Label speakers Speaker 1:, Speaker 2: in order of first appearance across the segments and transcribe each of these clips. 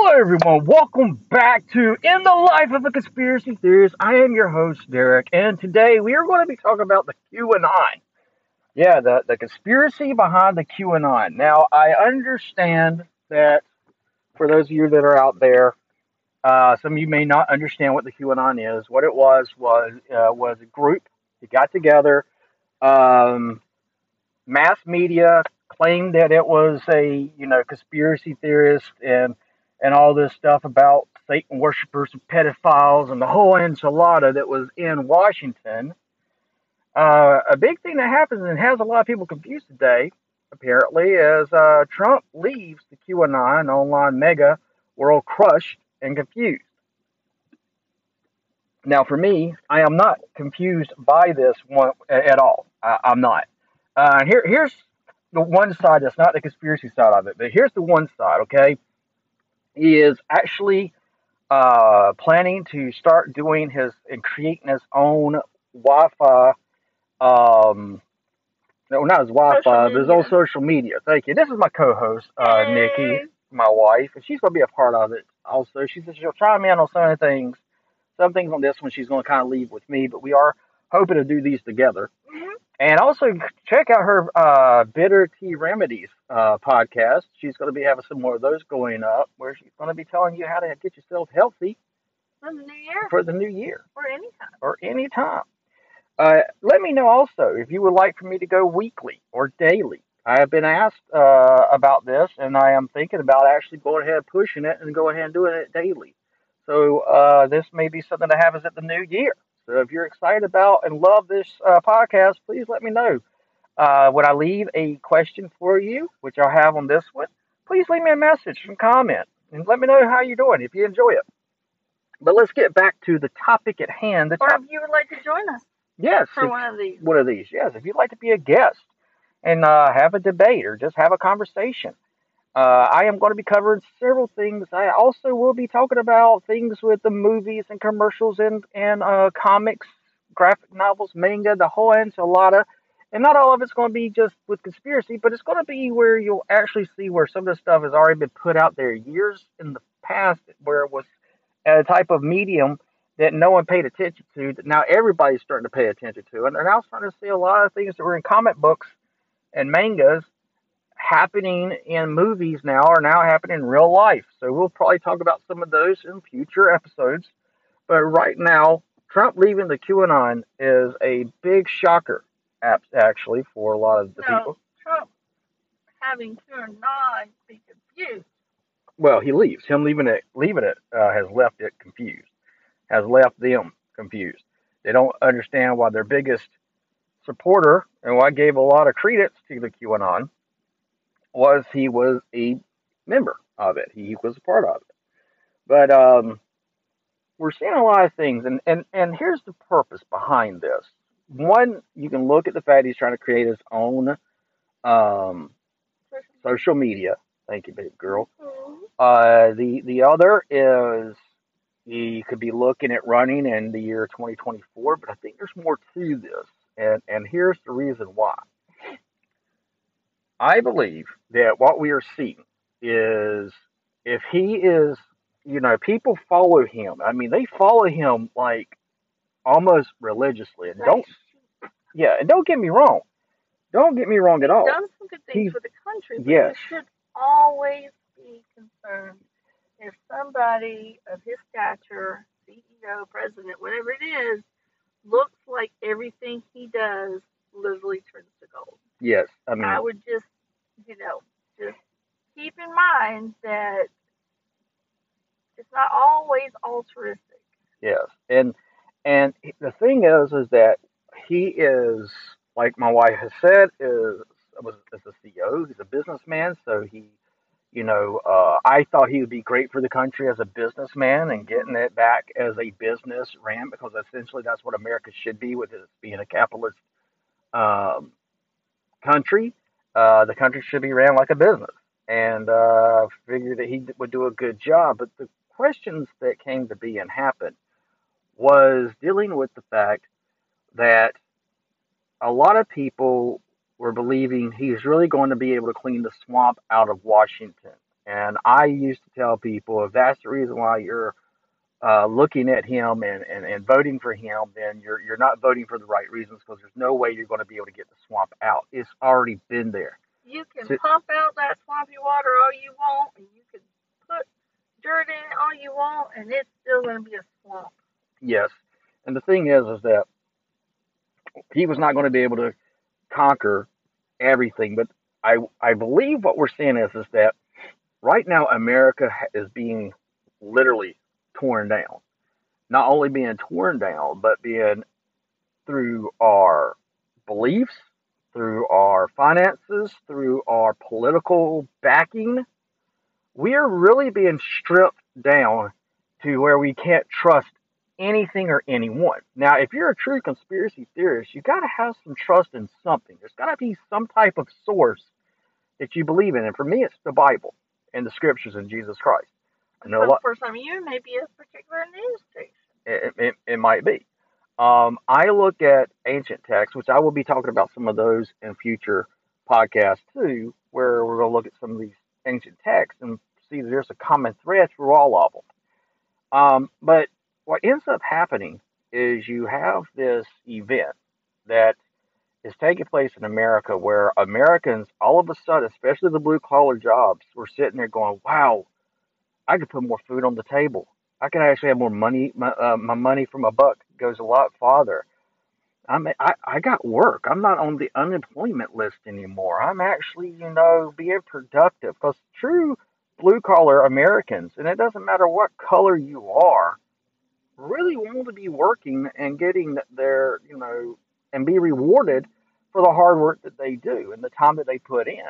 Speaker 1: Hello, everyone. Welcome back to In the Life of a Conspiracy Theorist. I am your host, Derek, and today we are going to be talking about the QAnon. Yeah, the, the conspiracy behind the QAnon. Now, I understand that for those of you that are out there, uh, some of you may not understand what the QAnon is. What it was was uh, was a group that got together. Um, mass media claimed that it was a you know conspiracy theorist and and all this stuff about Satan worshippers and pedophiles and the whole enchilada that was in Washington. Uh, a big thing that happens and has a lot of people confused today, apparently, is uh, Trump leaves the QAnon online MAGA world crushed and confused. Now, for me, I am not confused by this one at all. I, I'm not. Uh, here, here's the one side that's not the conspiracy side of it, but here's the one side. Okay, is actually uh, planning to start doing his and creating his own Wi-Fi. Um, no, not his Wi-Fi, but his own social media. Thank you. This is my co-host, uh,
Speaker 2: Hey.
Speaker 1: Nikki, my wife, and she's gonna be a part of it. Also, she says she'll chime in on some of the things. Some things on this one she's gonna kind of leave with me, but we are hoping to do these together.
Speaker 2: Mhm.
Speaker 1: And also check out her uh, Bitter Tea Remedies uh, podcast. She's going to be having some more of those going up, where she's going to be telling you how to get yourself healthy
Speaker 2: From the new year
Speaker 1: for the new year
Speaker 2: or anytime.
Speaker 1: or any time. Uh, let me know also if you would like for me to go weekly or daily. I have been asked uh, about this, and I am thinking about actually going ahead pushing it and going ahead and doing it daily. So uh, this may be something that happens at the new year. So if you're excited about and love this uh, podcast, please let me know. Uh, when I leave a question for you, which I'll have on this one, please leave me a message and comment and let me know how you're doing if you enjoy it. But let's get back to the topic at hand. The
Speaker 2: Or
Speaker 1: top,
Speaker 2: if you would like to join us
Speaker 1: yes,
Speaker 2: for one of these.
Speaker 1: one of these. Yes, if you'd like to be a guest and uh, have a debate or just have a conversation. Uh, I am going to be covering several things. I also will be talking about things with the movies and commercials and and uh, comics, graphic novels, manga, the whole enchilada. And not all of it's going to be just with conspiracy, but it's going to be where you'll actually see where some of this stuff has already been put out there years in the past, where it was a type of medium that no one paid attention to that now everybody's starting to pay attention to. And they're now starting to see a lot of things that were in comic books and mangas happening in movies now are now happening in real life. So we'll probably talk about some of those in future episodes. But right now, Trump leaving the QAnon is a big shocker, actually, for a lot of the
Speaker 2: No,
Speaker 1: people.
Speaker 2: Trump having QAnon be confused.
Speaker 1: Well, he leaves. Him leaving it, leaving it, uh, has left it confused. Has left them confused. They don't understand why their biggest supporter and why gave a lot of credence to the QAnon was he was a member of it. He was a part of it. But um, we're seeing a lot of things, and, and, and here's the purpose behind this. One, you can look at the fact he's trying to create his own um, social media. Thank you, baby girl. Uh, the the other is he could be looking at running in the year 2024, but I think there's more to this, and and here's the reason why. I believe that what we are seeing is if he is, you know, people follow him. I mean, they follow him like almost religiously, and don't yeah, and don't get me wrong, don't get me wrong at all.
Speaker 2: done some good things
Speaker 1: He's-
Speaker 2: for the country, but
Speaker 1: yes.
Speaker 2: should always be concerned if somebody of his stature, CEO, president, whatever it is, looks like everything he does literally turns to gold.
Speaker 1: Yes, I mean,
Speaker 2: I would just, you know, just keep in mind that it's not always altruistic.
Speaker 1: Yes, and and the thing is, is that he is like my wife has said is was is a CEO. He's a businessman, so he, you know, uh, I thought he would be great for the country as a businessman and getting it back as a business ran because essentially that's what America should be with it being a capitalist um, country. Uh, the country should be ran like a business, and uh, figured that he would do a good job. But the questions that came to be and happened was dealing with the fact that a lot of people were believing he's really going to be able to clean the swamp out of Washington And I used to tell people if that's the reason why you're uh, looking at him and, and, and voting for him, then you're you're not voting for the right reasons because there's no way you're going to be able to get the swamp out. It's already been there.
Speaker 2: You can
Speaker 1: So,
Speaker 2: pump out that swampy water all you want, and you can put dirt in it all you want, and it's still going to be a swamp.
Speaker 1: yes, and the thing is, is that he was not going to be able to conquer everything. But I I believe what we're seeing is is that right now America is being literally torn down. Not only being torn down, but being through our beliefs, through our finances, through our political backing. We are really being stripped down to where we can't trust anything or anyone. Now, if you're a true conspiracy theorist, you got to have some trust in something. There's got to be some type of source that you believe in. And for me, it's the Bible and the scriptures and Jesus Christ. I know a
Speaker 2: For,
Speaker 1: lot,
Speaker 2: for some of you, maybe a particular news station.
Speaker 1: it, it, it might be. Um, I look at ancient texts, which I will be talking about some of those in future podcasts too, where we're going to look at some of these ancient texts and see that there's a common thread through all of them. Um, but what ends up happening is you have this event that is taking place in America where Americans, all of a sudden, especially the blue collar jobs, were sitting there going, wow, I could put more food on the table. I can actually have more money. My, uh, my money from a buck goes a lot farther. I'm, I, I got work. I'm not on the unemployment list anymore. I'm actually, you know, being productive because true blue collar Americans, and it doesn't matter what color you are, really want to be working and getting their, you know, and be rewarded for the hard work that they do and the time that they put in.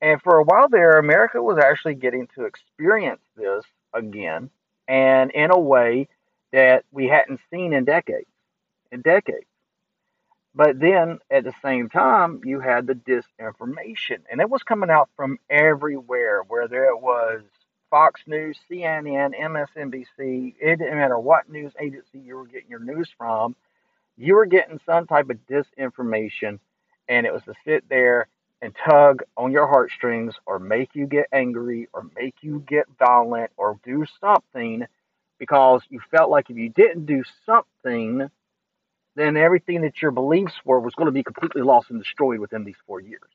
Speaker 1: And for a while there, America was actually getting to experience this again and in a way that we hadn't seen in decades. In decades. But then at the same time, you had the disinformation, and it was coming out from everywhere, whether it was Fox News, CNN, MSNBC, it didn't matter what news agency you were getting your news from, you were getting some type of disinformation, and it was to sit there and tug on your heartstrings or make you get angry or make you get violent or do something because you felt like if you didn't do something, then everything that your beliefs were was going to be completely lost and destroyed within these four years.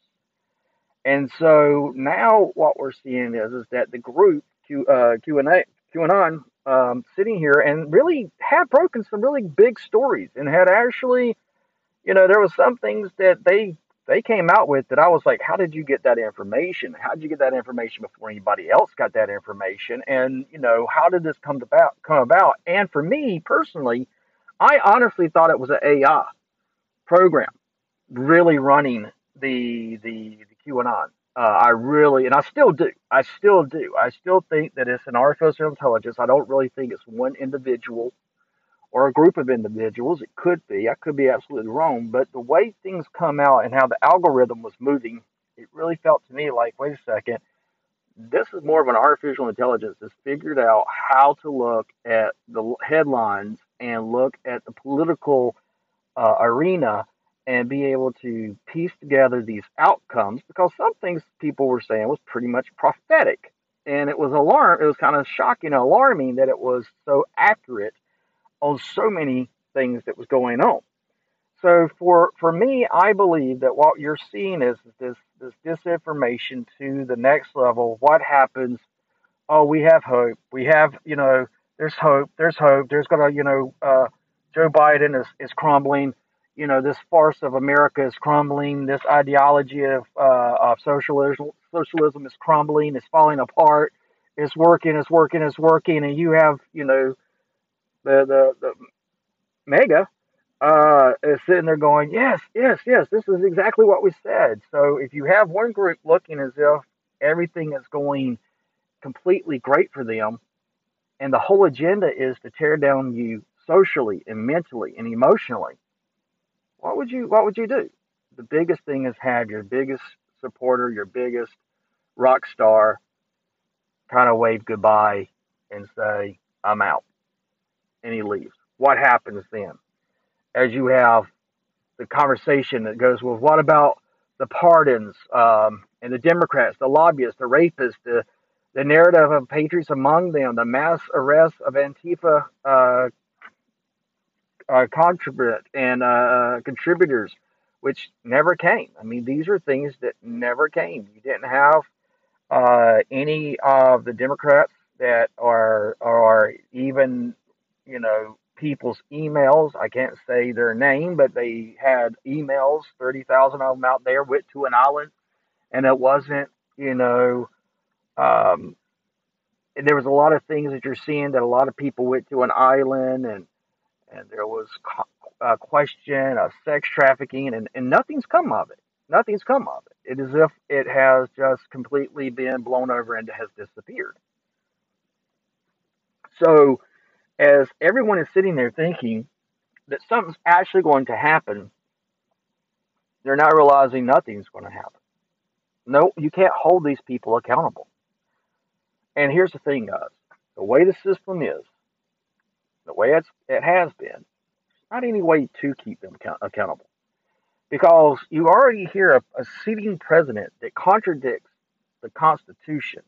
Speaker 1: And so now what we're seeing is is that the group Q uh, Q and A QAnon um, sitting here and really had broken some really big stories and had actually, you know, there was some things that they they came out with that I was like, how did you get that information? How did you get that information before anybody else got that information? And you know, how did this come about? Come about? And for me personally, I honestly thought it was an AI program really running the the, the QAnon. Uh, I really, and I still do. I still do. I still think that it's an artificial intelligence. I don't really think it's one individual or a group of individuals. It could be. I could be absolutely wrong. But the way things come out and how the algorithm was moving, it really felt to me like, wait a second, this is more of an artificial intelligence that's figured out how to look at the headlines and look at the political uh, arena and be able to piece together these outcomes because some things people were saying was pretty much prophetic and it was alarm it was kind of shocking alarming that it was so accurate on so many things that was going on. So for for me i believe that what you're seeing is this this disinformation to the next level. What happens? Oh we have hope. We have you know there's hope there's hope. There's gonna you know uh, joe biden is, is crumbling. You know this farce of america is crumbling. This ideology of uh, of socialism socialism is crumbling. It's falling apart. It's working it's working it's working. And you have you know the the, the MAGA uh, is sitting there going, yes, yes, yes, this is exactly what we said. So if you have one group looking as if everything is going completely great for them, and the whole agenda is to tear down you socially and mentally and emotionally, what would you what would you do? The biggest thing is have your biggest supporter, your biggest rock star, kind of wave goodbye and say, I'm out, and he leaves. What happens then? as you have the conversation that goes, well, what about the pardons um, and the Democrats, the lobbyists, the rapists, the the narrative of patriots among them, the mass arrests of Antifa uh, uh, contribute and uh, uh, contributors, which never came. I mean, these are things that never came. You didn't have uh, any of the Democrats that are are even, you know, people's emails. I can't say their name, but they had emails, thirty thousand of them out there, went to an island, and it wasn't, you know. Um, there was a lot of things that you're seeing that a lot of people went to an island and and there was a question of sex trafficking, and, and nothing's come of it. Nothing's come of it. It is if it has just completely been blown over and has disappeared. So, as everyone is sitting there thinking that something's actually going to happen, they're not realizing nothing's going to happen. No, you can't hold these people accountable. And here's the thing, guys the way the system is, the way it's, it has been, not any way to keep them account- accountable. Because you already hear a, a sitting president that contradicts the Constitution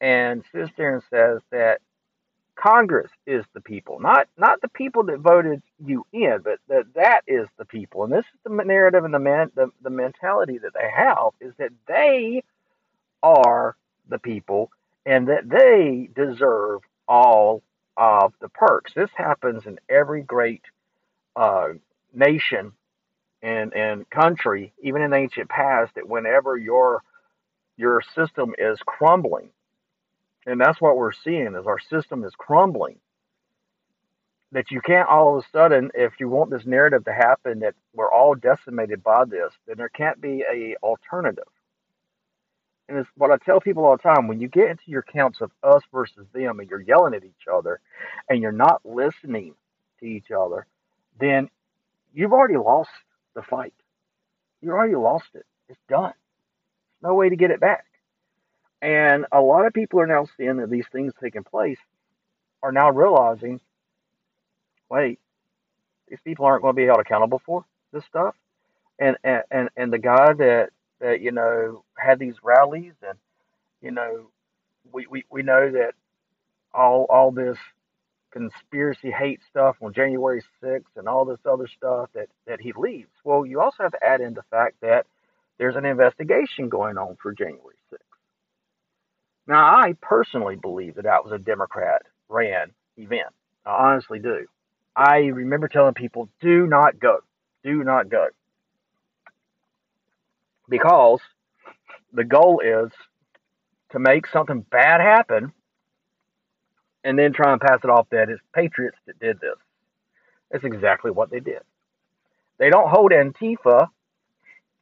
Speaker 1: and sits there and says that Congress is the people, not not the people that voted you in, but that that is the people. And this is the narrative and the man the, the mentality that they have is that they are the people and that they deserve all of the perks. This happens in every great uh, nation and, and country, even in ancient past, that whenever your your system is crumbling, and that's what we're seeing is our system is crumbling. That you can't all of a sudden, if you want this narrative to happen, that we're all decimated by this, then there can't be a alternative. And it's what I tell people all the time when you get into your counts of us versus them and you're yelling at each other and you're not listening to each other, then you've already lost the fight. You already lost it. It's done. There's no way to get it back. And a lot of people are now seeing that these things taking place are now realizing wait, these people aren't going to be held accountable for this stuff. And, and, and the guy that that you know had these rallies, and you know we, we, we know that all all this conspiracy hate stuff on January 6th and all this other stuff that that he leaves. Well, you also have to add in the fact that there's an investigation going on for January 6th. Now, I personally believe that that was a Democrat ran event. I honestly do. I remember telling people, do not go. Do not go because the goal is to make something bad happen and then try and pass it off that it's patriots that did this. That's exactly what they did. They don't hold Antifa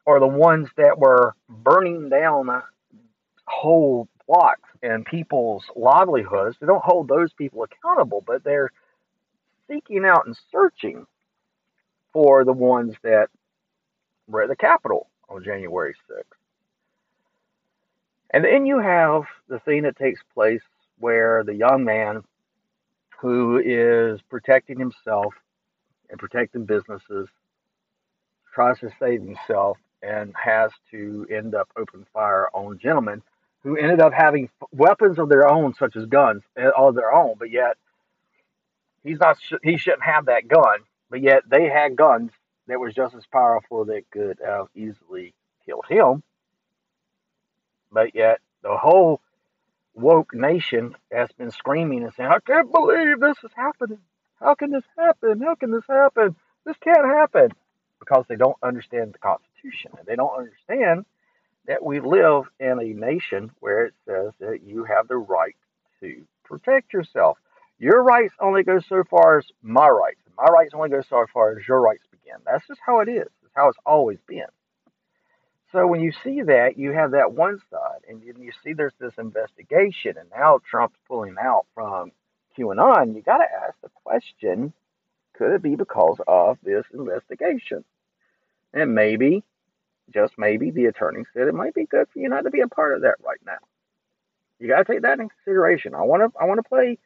Speaker 1: or the ones that were burning down whole blocks and people's livelihoods. They don't hold those people accountable, but they're seeking out and searching for the ones that were at the Capitol on January 6th. And then you have the thing that takes place where the young man who is protecting himself and protecting businesses tries to save himself and has to end up opening fire on gentlemen who ended up having weapons of their own, such as guns, eh, of their own, but yet he's not he shouldn't have that gun, but yet they had guns that was just as powerful that could have easily killed him. But yet the whole woke nation has been screaming and saying, I can't believe this is happening. How can this happen? How can this happen? This can't happen. Because they don't understand the Constitution and they don't understand that we live in a nation where it says that you have the right to protect yourself. Your rights only go so far as my rights. My rights only go so far as your rights begin. That's just how it is. It's how it's always been. So when you see that, you have that one side, and you, you see there's this investigation, and now Trump's pulling out from QAnon. You got to ask the question: Could it be because of this investigation? And maybe, just maybe, the attorney said it might be good for you not to be a part of that right now. You got to take that in consideration. I want to, I want to play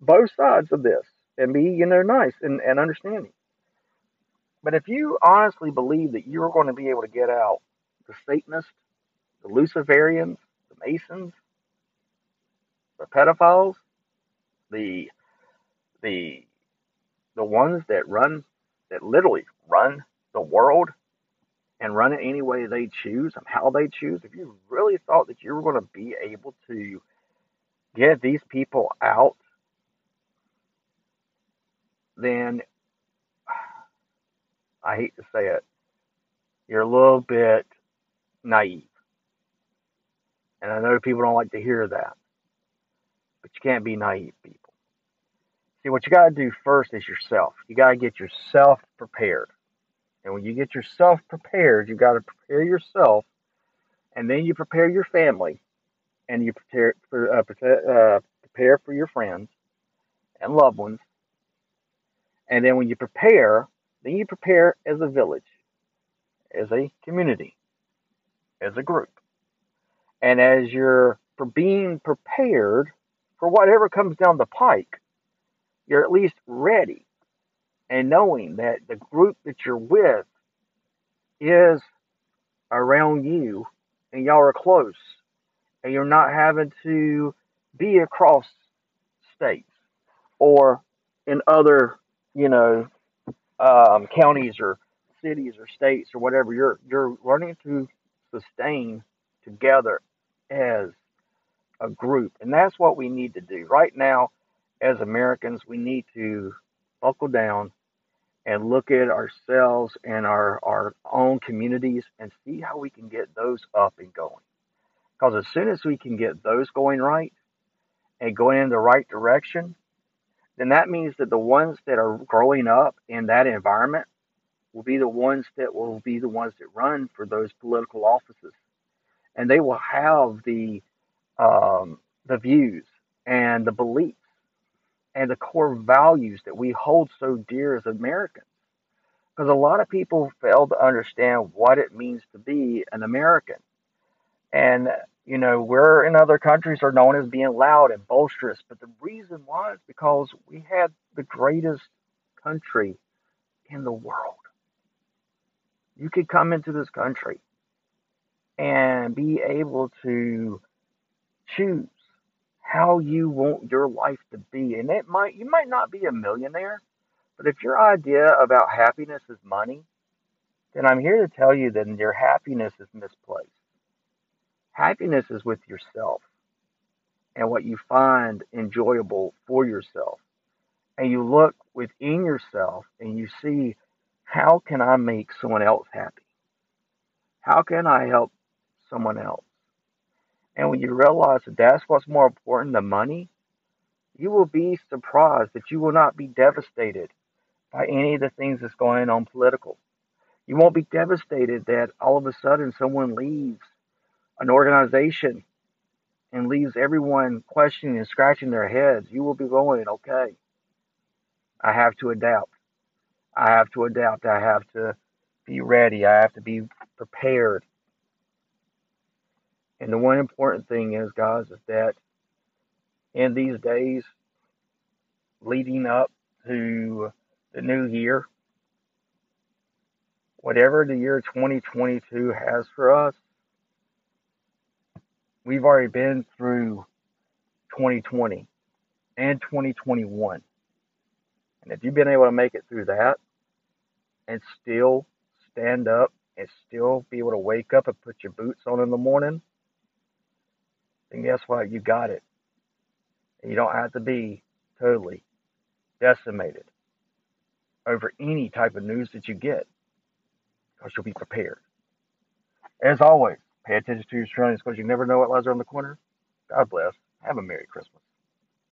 Speaker 1: both sides of this and be, you know, nice and, and understanding. But if you honestly believe that you're going to be able to get out the Satanists, the Luciferians, the Masons, the pedophiles, the the the ones that run that literally run the world and run it any way they choose and how they choose, if you really thought that you were going to be able to get these people out, then I hate to say it, you're a little bit naive. And I know people don't like to hear that, but you can't be naive, people. See, what you got to do first is yourself. You got to get yourself prepared. And when you get yourself prepared, you've got to prepare yourself, and then you prepare your family, and you prepare for uh, prepare, uh, prepare for your friends and loved ones. And then when you prepare, then you prepare as a village, as a community, as a group. And as you're for being prepared for whatever comes down the pike, you're at least ready and knowing that the group that you're with is around you and y'all are close and you're not having to be across states or in other, you know, um, counties or cities or states or whatever. You're you're running to sustain together as a group, and that's what we need to do right now. As Americans, we need to buckle down and look at ourselves and our, our own communities and see how we can get those up and going. Because as soon as we can get those going right and going in the right direction, then that means that the ones that are growing up in that environment will be the ones that will be the ones that run for those political offices. And they will have the um, the views and the beliefs and the core values that we hold so dear as Americans. Because a lot of people fail to understand what it means to be an American. And, you know, we're in other countries are known as being loud and boisterous, but the reason why is because we had the greatest country in the world. You could come into this country and be able to choose how you want your life to be. And it might you might not be a millionaire, but if your idea about happiness is money, then I'm here to tell you that your happiness is misplaced. Happiness is with yourself and what you find enjoyable for yourself. And you look within yourself and you see how can I make someone else happy? How can I help someone else? And when you realize that that's what's more important than money, you will be surprised that you will not be devastated by any of the things that's going on political. You won't be devastated that all of a sudden someone leaves an organization and leaves everyone questioning and scratching their heads. You will be going, okay, I have to adapt. I have to adapt. I have to be ready. I have to be prepared. And the one important thing is, guys, is that in these days leading up to the new year, whatever the year 2022 has for us, we've already been through 2020 and 2021. And if you've been able to make it through that and still stand up and still be able to wake up and put your boots on in the morning, then guess what? You got it. And you don't have to be totally decimated over any type of news that you get because you'll be prepared. As always, pay attention to your surroundings because you never know what lies around the corner. God bless. Have a Merry Christmas.